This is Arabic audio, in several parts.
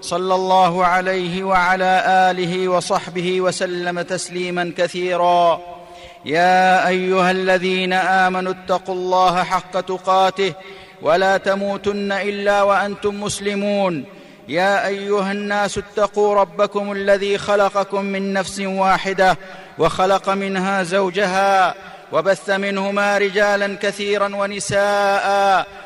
صلى الله عليه وعلى آله وصحبه وسلم تسليما كثيرا. يا أيها الذين آمنوا اتقوا الله حق تقاته ولا تموتن إلا وأنتم مسلمون. يا أيها الناس اتقوا ربكم الذي خلقكم من نفس واحدة وخلق منها زوجها وبث منهما رجالا كثيرا ونساء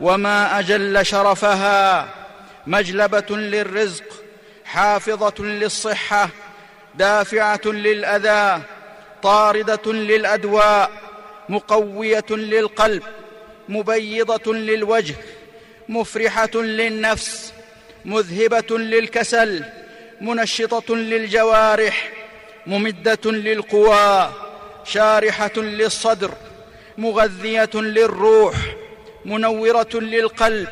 وما أجل شرفها مجلبة للرزق حافظة للصحة دافعة للأذى طاردة للأدواء مقوية للقلب مبيضة للوجه مفرحة للنفس مذهبة للكسل منشطة للجوارح ممدة للقوى شارحة للصدر مغذية للروح. منورة للقلب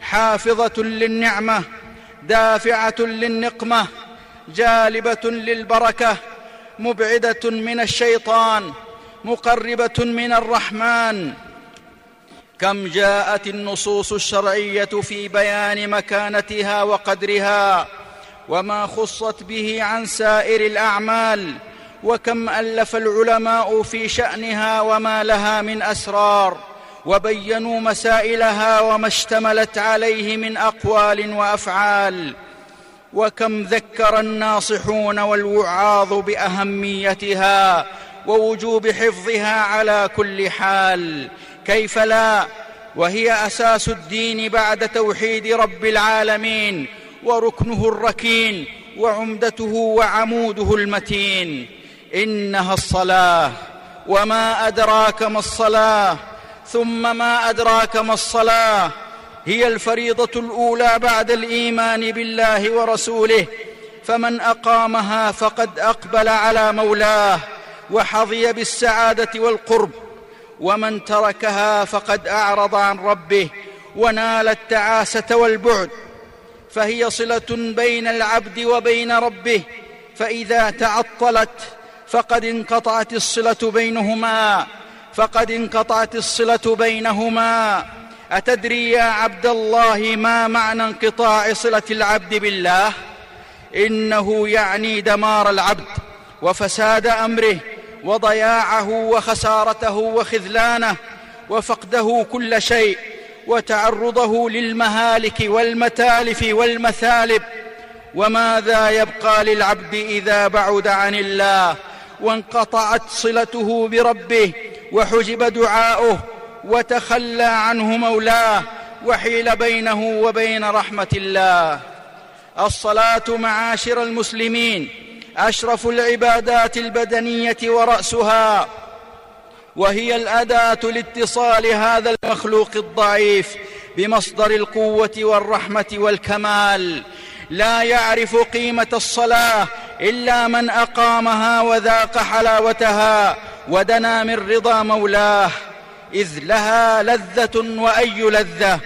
حافظة للنعمة دافعة للنقمة جالبة للبركة مبعدة من الشيطان مقربة من الرحمن. كم جاءت النصوص الشرعية في بيان مكانتها وقدرها وما خصت به عن سائر الأعمال وكم ألف العلماء في شأنها وما لها من أسرار. وبينوا مسائلها وما اشتملت عليه من أقوال وأفعال وكم ذكر الناصحون والوعاظ بأهميتها ووجوب حفظها على كل حال كيف لا؟ وهي أساس الدين بعد توحيد رب العالمين وركنه الركين وعمدته وعموده المتين. إنها الصلاة وما أدراك ما الصلاة؟ ثم ما أدراك ما الصلاة. هي الفريضة الأولى بعد الإيمان بالله ورسوله. فمن أقامها فقد أقبل على مولاه وحظي بالسعادة والقرب. ومن تركها فقد أعرض عن ربه ونال التعاسة والبعد. فهي صلة بين العبد وبين ربه. فإذا تعطلت فقد انقطعت الصلة بينهما. فقد انقطعت الصلة بينهما. أتدري يا عبد الله ما معنى انقطاع صلة العبد بالله؟ إنه يعني دمار العبد وفساد أمره وضياعه وخسارته وخذلانه وفقده كل شيء وتعرضه للمهالك والمتالف والمثالب. وماذا يبقى للعبد إذا بعد عن الله؟ وانقطعت صلته بربه وحجب دعاؤه وتخلى عنه مولاه وحيل بينه وبين رحمة الله. الصلاة معاشر المسلمين أشرف العبادات البدنية ورأسها وهي الأداة لاتصال هذا المخلوق الضعيف بمصدر القوة والرحمة والكمال. لا يعرف قيمة الصلاة إلا من أقامها وذاق حلاوتها ودنا من رضا مولاه إذ لها لذة وأي لذة؟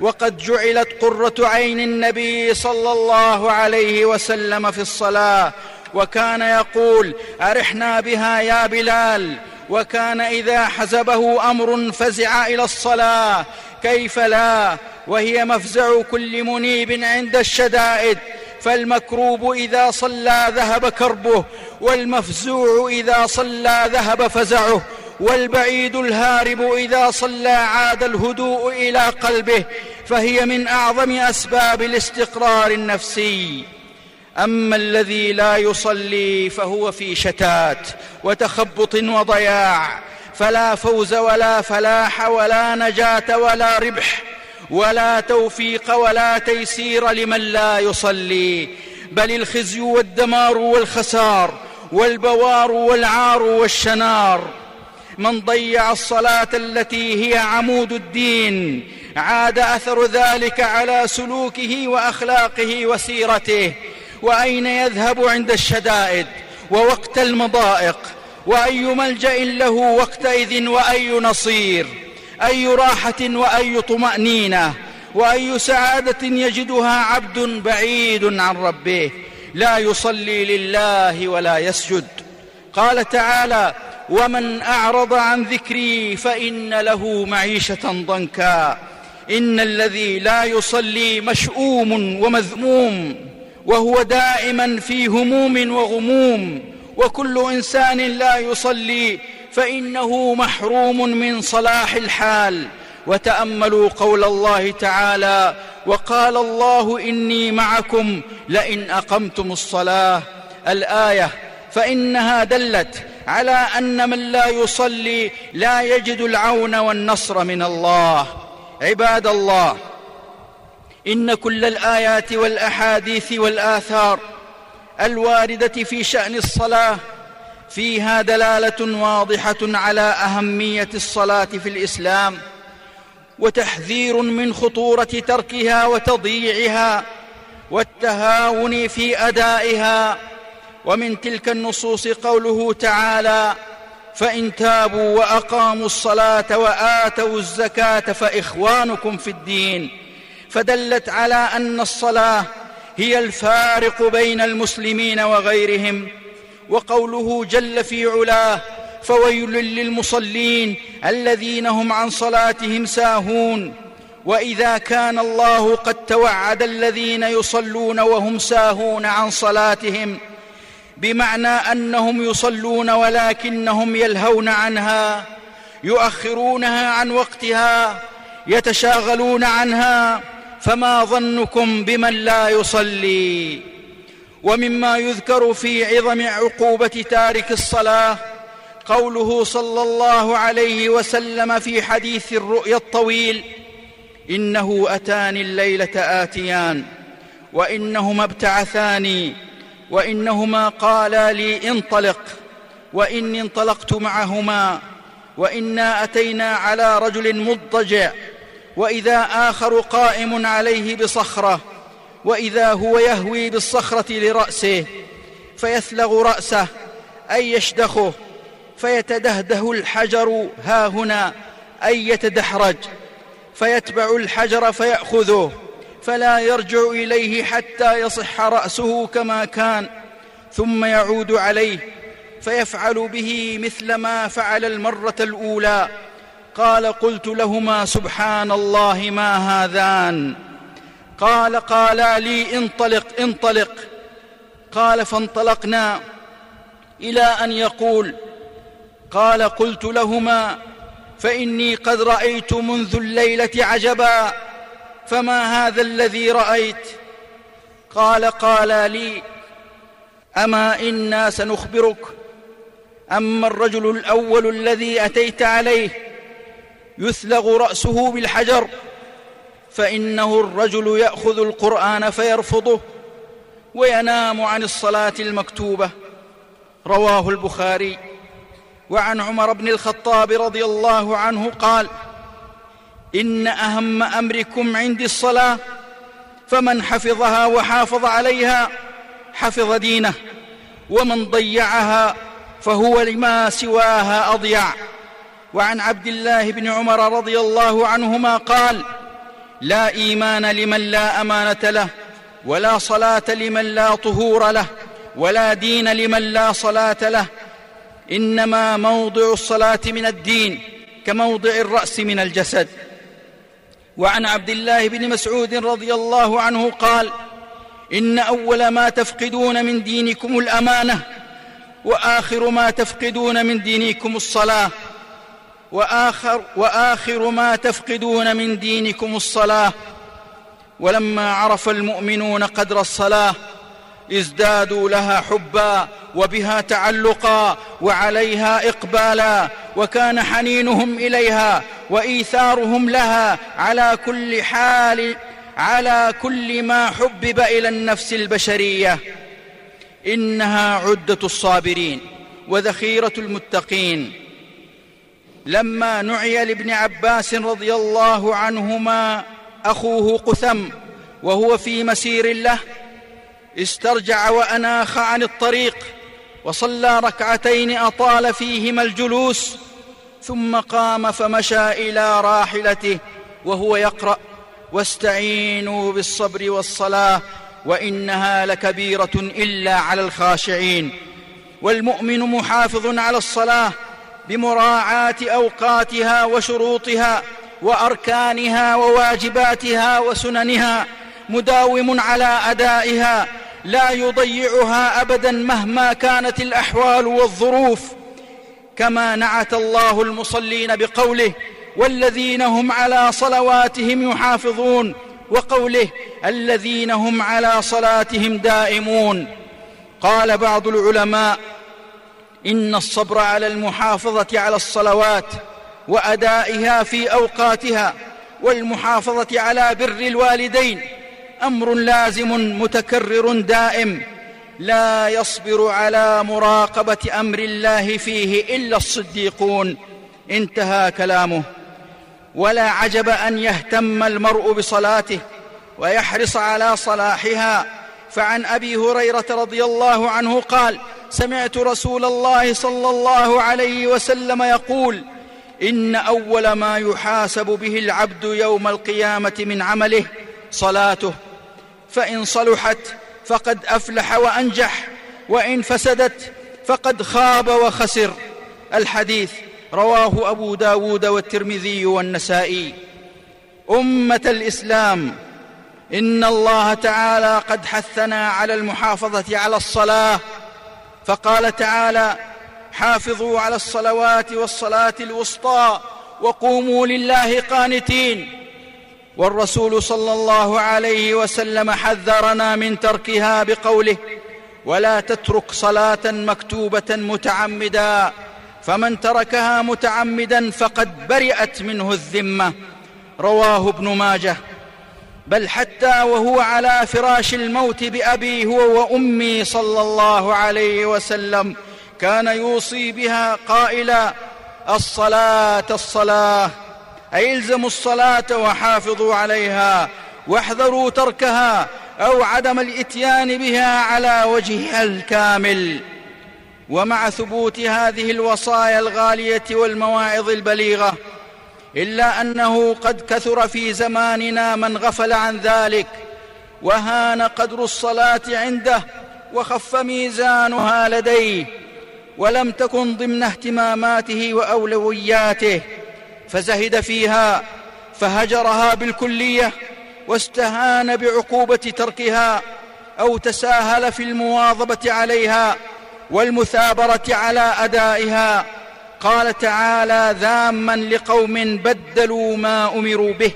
وقد جعلت قرة عين النبي صلى الله عليه وسلم في الصلاة وكان يقول أرحنا بها يا بلال وكان إذا حزبه أمر فزع إلى الصلاة كيف لا؟ وهي مفزع كل منيب عند الشدائد فالمكروب إذا صلى ذهب كربه والمفزوع إذا صلى ذهب فزعه والبعيد الهارب إذا صلى عاد الهدوء إلى قلبه فهي من أعظم أسباب الاستقرار النفسي. أما الذي لا يصلي فهو في شتات وتخبط وضياع فلا فوز ولا فلاح ولا نجاة ولا ربح. ولا توفيق ولا تيسير لمن لا يصلي بل الخزي والدمار والخسار والبوار والعار والشنار. من ضيع الصلاة التي هي عمود الدين عاد أثر ذلك على سلوكه وأخلاقه وسيرته. وأين يذهب عند الشدائد ووقت المضائق؟ وأي ملجأ له وقتئذ وأي نصير؟ أي راحة وأي طمأنينة وأي سعادة يجدها عبد بعيد عن ربه. لا يصلي لله ولا يسجد. قال تعالى ومن أعرض عن ذكري فإن له معيشة ضنكا. إن الذي لا يصلي مشؤوم ومذموم وهو دائما في هموم وغموم. وكل إنسان لا يصلي فإنه محروم من صلاح الحال. وتأملوا قول الله تعالى وقال الله إني معكم لئن أقمتم الصلاة. الآية فإنها دلت على أن من لا يصلي لا يجد العون والنصر من الله. عباد الله إن كل الآيات والأحاديث والآثار الواردة في شأن الصلاة فيها دلالة واضحة على أهمية الصلاة في الإسلام وتحذير من خطورة تركها وتضييعها والتهاون في أدائها ومن تلك النصوص قوله تعالى فإن تابوا وأقاموا الصلاة وآتوا الزكاة فإخوانكم في الدين فدلت على أن الصلاة هي الفارق بين المسلمين وغيرهم وقوله جل في علاه فويل للمصلين الذين هم عن صلاتهم ساهون. وإذا كان الله قد توعد الذين يصلون وهم ساهون عن صلاتهم بمعنى أنهم يصلون ولكنهم يلهون عنها يؤخرونها عن وقتها يتشاغلون عنها فما ظنكم بمن لا يصلي؟ ومما يذكر في عظم عقوبة تارك الصلاة قوله صلى الله عليه وسلم في حديث الرؤيا الطويل إنه أتاني الليلة آتيان وإنهما ابتعثاني وإنهما قالا لي انطلق وإني انطلقت معهما وإنا أتينا على رجل مضطجع وإذا آخر قائم عليه بصخرة وإذا هو يهوي بالصخرة لرأسه فيثلغ رأسه أي يشدخه فيتدهده الحجر ها هنا أي يتدحرج فيتبع الحجر فيأخذه فلا يرجع إليه حتى يصح رأسه كما كان ثم يعود عليه فيفعل به مثل ما فعل المرة الأولى قال قلت لهما سبحان الله ما هذان. قال قالا لي انطلق انطلق قال فانطلقنا إلى أن يقول قال قلت لهما فإني قد رأيت منذ الليلة عجبا فما هذا الذي رأيت قال قال لي أما إنا سنخبرك أما الرجل الأول الذي أتيت عليه يثلغ رأسه بالحجر فإنه الرجل يأخذ القرآن فيرفضه وينام عن الصلاة المكتوبة. رواه البخاري. وعن عمر بن الخطاب رضي الله عنه قال إن أهم أمركم عندي الصلاة فمن حفظها وحافظ عليها حفظ دينه ومن ضيعها فهو لما سواها أضيع. وعن عبد الله بن عمر رضي الله عنهما قال لا إيمان لمن لا أمانة له ولا صلاة لمن لا طهور له ولا دين لمن لا صلاة له. إنما موضع الصلاة من الدين كموضع الرأس من الجسد. وعن عبد الله بن مسعود رضي الله عنه قال إن أول ما تفقدون من دينكم الأمانة وآخر ما تفقدون من دينكم الصلاة. وآخر وآخر ما تفقدون من دينكم الصلاة. ولما عرف المؤمنون قدر الصلاة ازدادوا لها حبا وبها تعلقا وعليها إقبالا وكان حنينهم إليها وإيثارهم لها على كل حال على كل ما حبب إلى النفس البشرية. إنها عدة الصابرين وذخيرة المتقين. لما نعي لابن عباس رضي الله عنهما أخوه قثم وهو في مسير له استرجع وأناخ عن الطريق وصلى ركعتين أطال فيهما الجلوس ثم قام فمشى إلى راحلته وهو يقرأ واستعينوا بالصبر والصلاة وإنها لكبيرة إلا على الخاشعين والمؤمن محافظ على الصلاة بمراعاة أوقاتها وشروطها وأركانها وواجباتها وسننها مداوم على أدائها لا يضيعها ابدا مهما كانت الأحوال والظروف. كما نعت الله المصلين بقوله والذين هم على صلواتهم يحافظون وقوله الذين هم على صلاتهم دائمون قال بعض العلماء إن الصبر على المحافظة على الصلوات وأدائها في أوقاتها والمحافظة على بر الوالدين أمر لازم متكرر دائم لا يصبر على مراقبة أمر الله فيه إلا الصديقون انتهى كلامه ولا عجب أن يهتم المرء بصلاته ويحرص على صلاحها فعن أبي هريرة رضي الله عنه قال سمعت رسول الله صلى الله عليه وسلم يقول إن أول ما يحاسب به العبد يوم القيامة من عمله صلاته فإن صلحت فقد أفلح وأنجح وإن فسدت فقد خاب وخسر. الحديث رواه أبو داود والترمذي والنسائي. أمة الإسلام إن الله تعالى قد حثنا على المحافظة على الصلاة فقال تعالى حافظوا على الصلوات والصلاة الوسطى وقوموا لله قانتين. والرسول صلى الله عليه وسلم حذرنا من تركها بقوله ولا تترك صلاة مكتوبة متعمدا فمن تركها متعمدا فقد برئت منه الذمة. رواه ابن ماجه. بل حتى وهو على فراش الموت بأبي هو وأمي صلى الله عليه وسلم كان يوصي بها قائلا الصلاة الصلاة أي الزموا الصلاة وحافظوا عليها واحذروا تركها أو عدم الإتيان بها على وجهها الكامل. ومع ثبوت هذه الوصايا الغالية والمواعظ البليغة إلا أنه قد كثر في زماننا من غفل عن ذلك وهان قدر الصلاة عنده وخف ميزانها لديه ولم تكن ضمن اهتماماته وأولوياته فزهد فيها فهجرها بالكلية واستهان بعقوبة تركها أو تساهل في المواظبة عليها والمثابرة على أدائها. قال تعالى ذاما لقوم بدلوا ما أمروا به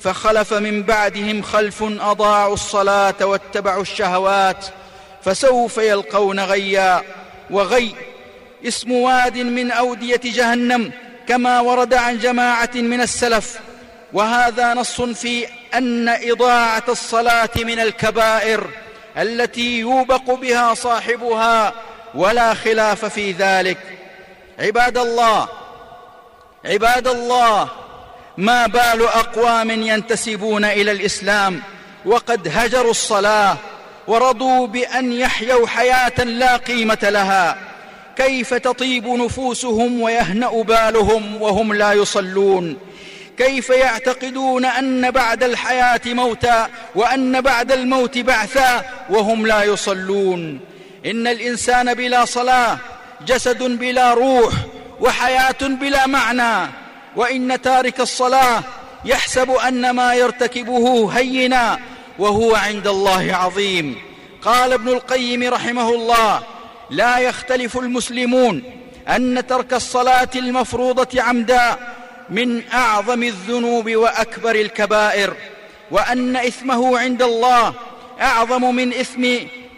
فخلف من بعدهم خلف أضاعوا الصلاة واتبعوا الشهوات فسوف يلقون غيا. وغي اسم واد من أودية جهنم كما ورد عن جماعة من السلف. وهذا نص في أن إضاعة الصلاة من الكبائر التي يوبق بها صاحبها ولا خلاف في ذلك. عباد الله عباد الله ما بال أقوام ينتسبون إلى الإسلام وقد هجروا الصلاة ورضوا بأن يحيوا حياة لا قيمة لها. كيف تطيب نفوسهم ويهنأ بالهم وهم لا يصلون؟ كيف يعتقدون أن بعد الحياة موتا وأن بعد الموت بعثا وهم لا يصلون؟ إن الإنسان بلا صلاة جسد بلا روح وحياة بلا معنى. وإن تارك الصلاة يحسب أن ما يرتكبه هينا وهو عند الله عظيم. قال ابن القيم رحمه الله لا يختلف المسلمون أن ترك الصلاة المفروضة عمدا من أعظم الذنوب وأكبر الكبائر وأن إثمه عند الله أعظم من إثم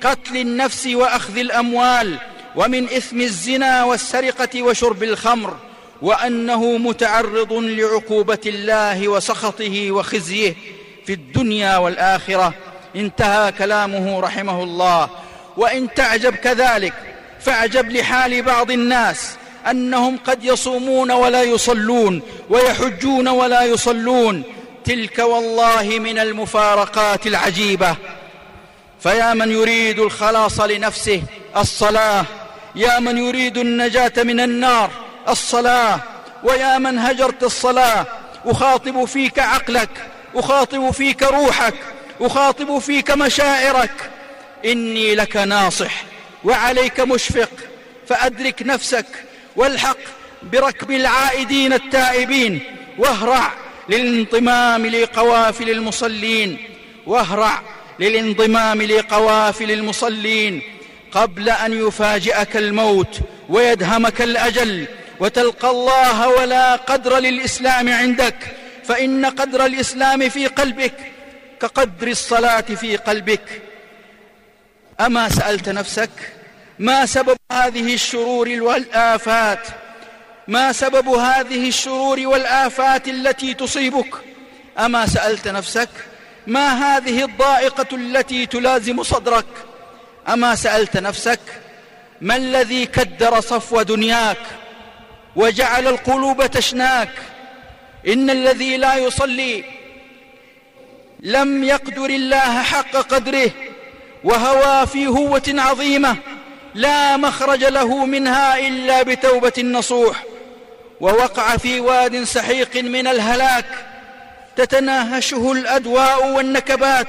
قتل النفس وأخذ الأموال. ومن إثم الزنا والسرقة وشرب الخمر وأنه متعرض لعقوبة الله وسخطه وخزيه في الدنيا والآخرة. انتهى كلامه رحمه الله. وإن تعجب كذلك فأعجب لحال بعض الناس أنهم قد يصومون ولا يصلون ويحجون ولا يصلون. تلك والله من المفارقات العجيبة. فيا من يريد الخلاص لنفسه الصلاة يا من يريد النجاة من النار الصلاة. ويا من هجرت الصلاة أخاطب فيك عقلك أخاطب فيك روحك أخاطب فيك مشاعرك. إني لك ناصح وعليك مشفق فأدرك نفسك والحق بركب العائدين التائبين واهرع للانضمام لقوافل المصلين واهرع للانضمام لقوافل المصلين. قبل أن يفاجئك الموت ويدهمك الأجل وتلقى الله ولا قدر للإسلام عندك فإن قدر الإسلام في قلبك كقدر الصلاة في قلبك. أما سألت نفسك ما سبب هذه الشرور والآفات؟ ما سبب هذه الشرور والآفات التي تصيبك؟ أما سألت نفسك ما هذه الضائقة التي تلازم صدرك؟ أما سألت نفسك ما الذي كدر صفو دنياك وجعل القلوب تشناك؟ إن الذي لا يصلي لم يقدر الله حق قدره وهوى في هوة عظيمة لا مخرج له منها إلا بتوبة نصوح ووقع في واد سحيق من الهلاك تتناهشه الأدواء والنكبات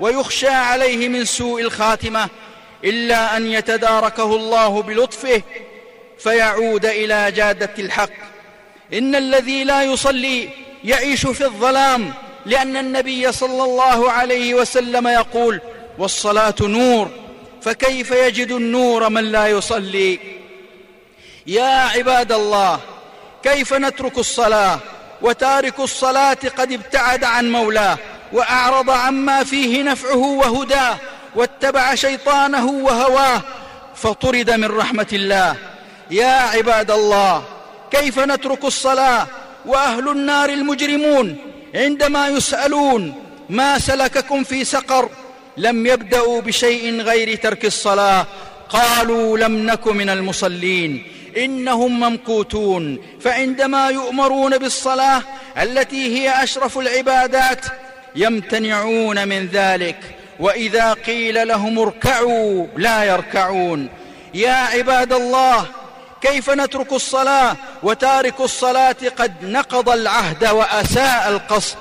ويخشى عليه من سوء الخاتمة. إلا أن يتداركه الله بلطفه فيعود إلى جادة الحق. إن الذي لا يصلي يعيش في الظلام لأن النبي صلى الله عليه وسلم يقول والصلاة نور فكيف يجد النور من لا يصلي؟ يا عباد الله كيف نترك الصلاة؟ وتارك الصلاة قد ابتعد عن مولاه وأعرض عما فيه نفعه وهداه. واتبع شيطانه وهواه فطرد من رحمة الله. يا عباد الله كيف نترك الصلاة وأهل النار المجرمون عندما يسألون ما سلككم في سقر؟ لم يبدأوا بشيء غير ترك الصلاة. قالوا لم نك من المصلين. إنهم ممقوتون. فعندما يؤمرون بالصلاة التي هي أشرف العبادات يمتنعون من ذلك. وإذا قيل لهم اركعوا لا يركعون. يا عباد الله كيف نترك الصلاة؟ وتارك الصلاة قد نقض العهد وأساء القصد.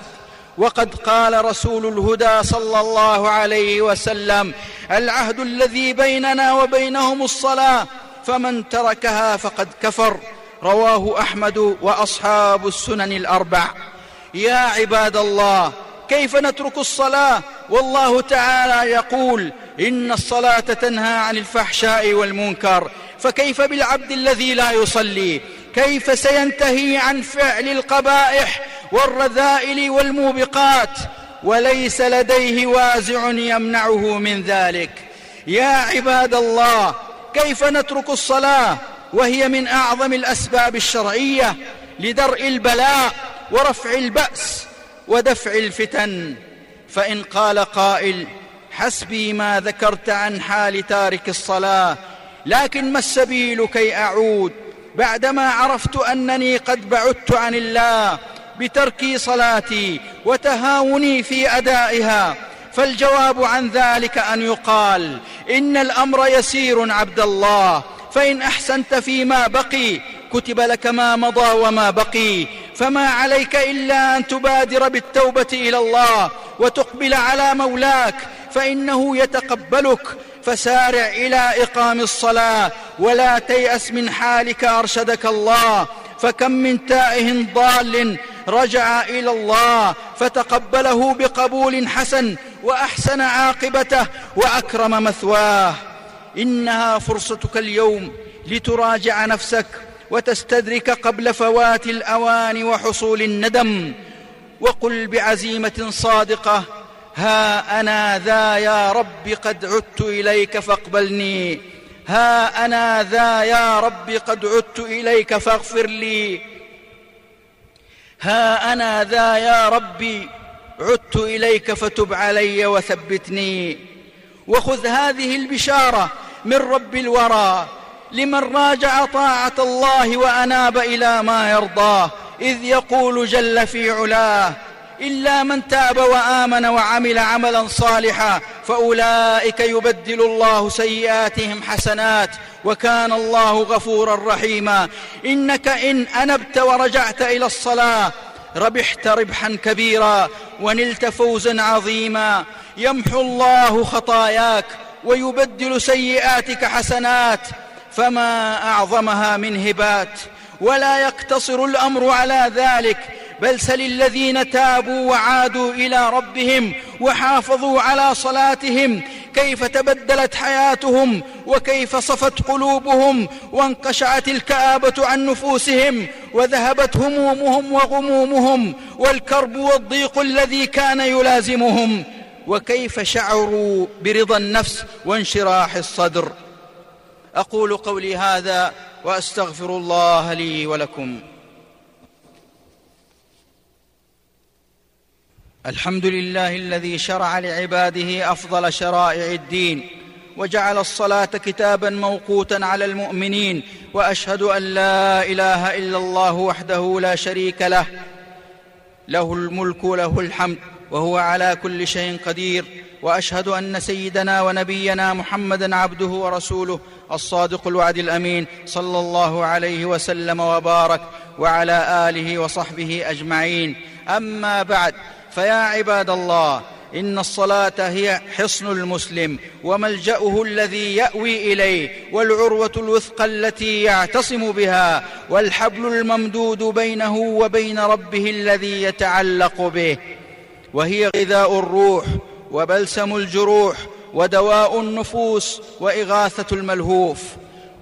وقد قال رسول الهدى صلى الله عليه وسلم العهد الذي بيننا وبينهم الصلاة فمن تركها فقد كفر. رواه أحمد وأصحاب السنن الأربع. يا عباد الله كيف نترك الصلاة؟ والله تعالى يقول إن الصلاة تنهى عن الفحشاء والمنكر فكيف بالعبد الذي لا يصلي؟ كيف سينتهي عن فعل القبائح والرذائل والموبقات؟ وليس لديه وازع يمنعه من ذلك. يا عباد الله كيف نترك الصلاة وهي من أعظم الأسباب الشرعية لدرء البلاء ورفع البأس ودفع الفتن؟ فإن قال قائل حسبي ما ذكرت عن حال تارك الصلاة لكن ما السبيل كي أعود؟ بعدما عرفت أنني قد بعدت عن الله بترك صلاتي وتهاوني في أدائها فالجواب عن ذلك أن يقال إن الأمر يسير عبد الله فإن أحسنت فيما بقي كتب لك ما مضى وما بقي فما عليك إلا أن تبادر بالتوبة إلى الله وتقبل على مولاك فإنه يتقبلك. فسارع إلى إقام الصلاة ولا تيأس من حالك أرشدك الله. فكم من تائه ضال رجع إلى الله فتقبله بقبول حسن وأحسن عاقبته وأكرم مثواه. إنها فرصتك اليوم لتراجع نفسك وتستدرك قبل فوات الأوان وحصول الندم وقل بعزيمة صادقة ها أنا ذا يا رب قد عدت إليك فاقبلني ها أنا ذا يا رب قد عدت إليك فاغفر لي ها أنا ذا يا ربي عدت إليك فتب علي وثبتني وخذ هذه البشارة من رب الورى لمن راجع طاعة الله وأناب إلى ما يرضاه إذ يقول جل في علاه إلا من تاب وآمن وعمل عملا صالحا فأولئك يبدل الله سيئاتهم حسنات وكان الله غفورا رحيما. إنك إن أنبت ورجعت إلى الصلاة ربحت ربحا كبيرا ونلت فوزا عظيما. يمحو الله خطاياك ويبدل سيئاتك حسنات. فما أعظمها من هبات ولا يقتصر الأمر على ذلك بل سل الذين تابوا وعادوا إلى ربهم وحافظوا على صلاتهم كيف تبدلت حياتهم وكيف صفت قلوبهم وانقشعت الكآبة عن نفوسهم وذهبت همومهم وغمومهم والكرب والضيق الذي كان يلازمهم وكيف شعروا برضا النفس وانشراح الصدر. أقول قولي هذا وأستغفر الله لي ولكم. الحمد لله الذي شرع لعباده أفضل شرائع الدين وجعل الصلاة كتابا موقوتا على المؤمنين وأشهد أن لا إله إلا الله وحده لا شريك له. له الملك له الحمد وهو على كل شيء قدير. وأشهد أن سيدنا ونبينا محمدا عبده ورسوله الصادق الوعد الأمين صلى الله عليه وسلم وبارك وعلى آله وصحبه أجمعين. أما بعد فيا عباد الله إن الصلاة هي حصن المسلم وملجأه الذي يأوي إليه والعروة الوثقى التي يعتصم بها والحبل الممدود بينه وبين ربه الذي يتعلق به. وهي غذاء الروح وبلسم الجروح ودواء النفوس وإغاثة الملهوف.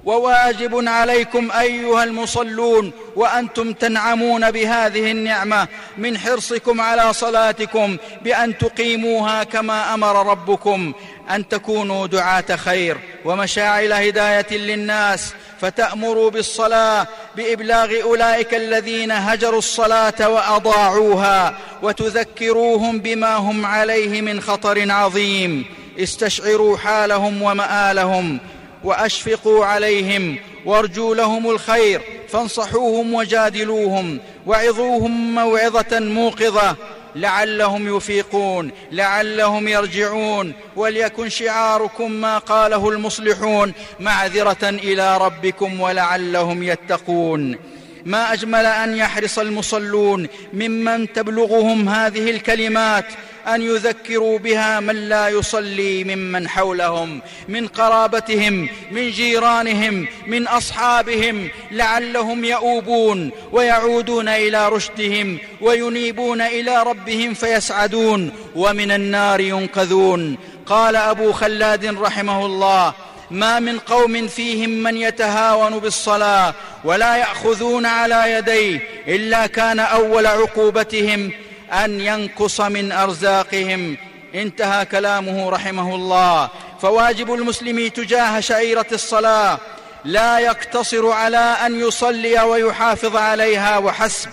وواجب عليكم أيها المصلون وأنتم تنعمون بهذه النعمة من حرصكم على صلاتكم بأن تقيموها كما أمر ربكم أن تكونوا دعاة خير ومشاعل هداية للناس. فتأمروا بالصلاة بإبلاغ أولئك الذين هجروا الصلاة وأضاعوها وتذكروهم بما هم عليه من خطر عظيم. استشعروا حالهم ومآلهم وأشفقوا عليهم وارجوا لهم الخير فانصحوهم وجادلوهم وعظوهم موعظة موقظة لعلهم يفيقون لعلهم يرجعون وليكن شعاركم ما قاله المصلحون معذرة إلى ربكم ولعلهم يتقون. ما أجمل أن يحرص المصلون ممن تبلغهم هذه الكلمات أن يذكروا بها من لا يصلي ممن حولهم من قرابتهم من جيرانهم من أصحابهم لعلهم يؤوبون ويعودون إلى رشدهم وينيبون إلى ربهم فيسعدون ومن النار ينقذون. قال أبو خلاد رحمه الله ما من قوم فيهم من يتهاون بالصلاة ولا يأخذون على يديه إلا كان أول عقوبتهم أن ينقص من أرزاقهم. انتهى كلامه رحمه الله. فواجب المسلم تجاه شعيرة الصلاة لا يقتصر على أن يصلي ويحافظ عليها وحسب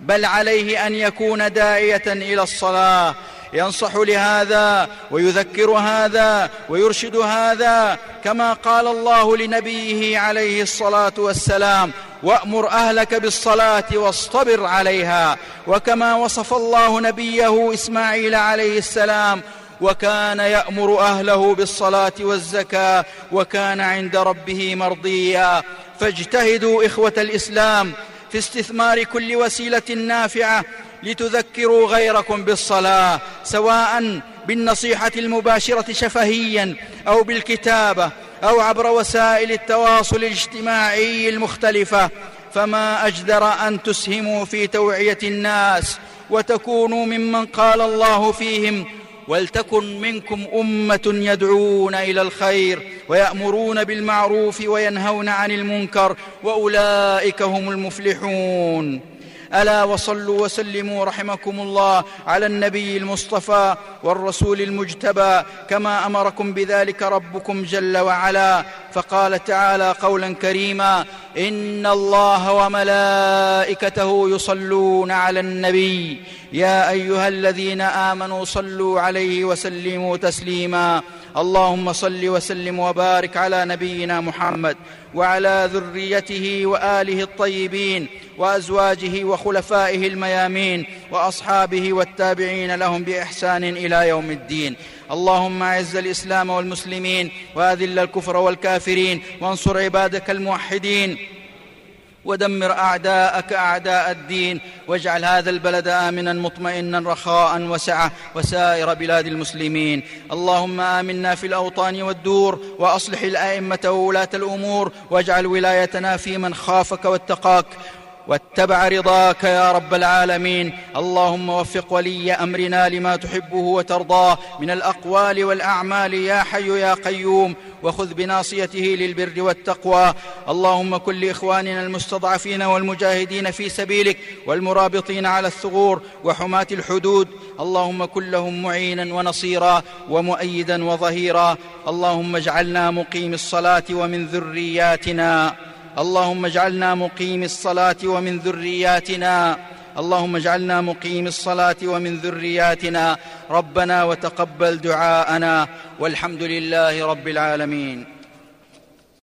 بل عليه أن يكون داعية إلى الصلاة. ينصح لهذا ويذكر هذا ويرشد هذا كما قال الله لنبيه عليه الصلاة والسلام وأمر أهلك بالصلاة واصطبر عليها وكما وصف الله نبيه إسماعيل عليه السلام وكان يأمر أهله بالصلاة والزكاة وكان عند ربه مرضيا فاجتهدوا إخوة الإسلام في استثمار كل وسيلة نافعة لتذكروا غيركم بالصلاة سواء بالنصيحة المباشرة شفهيا أو بالكتابة أو عبر وسائل التواصل الاجتماعي المختلفة. فما أجدر أن تسهموا في توعية الناس وتكونوا ممن قال الله فيهم ولتكن منكم أمة يدعون إلى الخير ويأمرون بالمعروف وينهون عن المنكر وأولئك هم المفلحون. ألا وصلوا وسلموا رحمكم الله على النبي المصطفى والرسول المجتبى كما أمركم بذلك ربكم جل وعلا. فقال تعالى قولا كريما إن الله وملائكته يصلون على النبي. يا أيها الذين آمنوا صلوا عليه وسلموا تسليما. اللهم صل وسلم وبارك على نبينا محمد وعلى ذريته وآله الطيبين وأزواجه وخلفائه الميامين وأصحابه والتابعين لهم بإحسان إلى يوم الدين. اللهم أعز الإسلام والمسلمين وأذل الكفر والكافرين وانصر عبادك الموحدين. ودمر أعداءك أعداء الدين واجعل هذا البلد امنا مطمئنا رخاء وسعة وسائر بلاد المسلمين. اللهم آمنا في الأوطان والدور وأصلح الأئمة وولاة الأمور واجعل ولايتنا في من خافك واتقاك. واتبع رضاك يا رب العالمين. اللهم وفق ولي أمرنا لما تحبه وترضاه. من الأقوال والأعمال يا حي يا قيوم. وخذ بناصيته للبر والتقوى. اللهم كن لإخواننا المستضعفين والمجاهدين في سبيلك والمرابطين على الثغور وحماة الحدود. اللهم كن لهم معينا ونصيرا ومؤيدا وظهيرا. اللهم اجعلنا مقيم الصلاة ومن ذرياتنا. اللهم اجعلنا مقيم الصلاة ومن ذرياتنا. اللهم اجعلنا مقيم الصلاة ومن ذرياتنا. ربنا وتقبل دعاءنا. والحمد لله رب العالمين.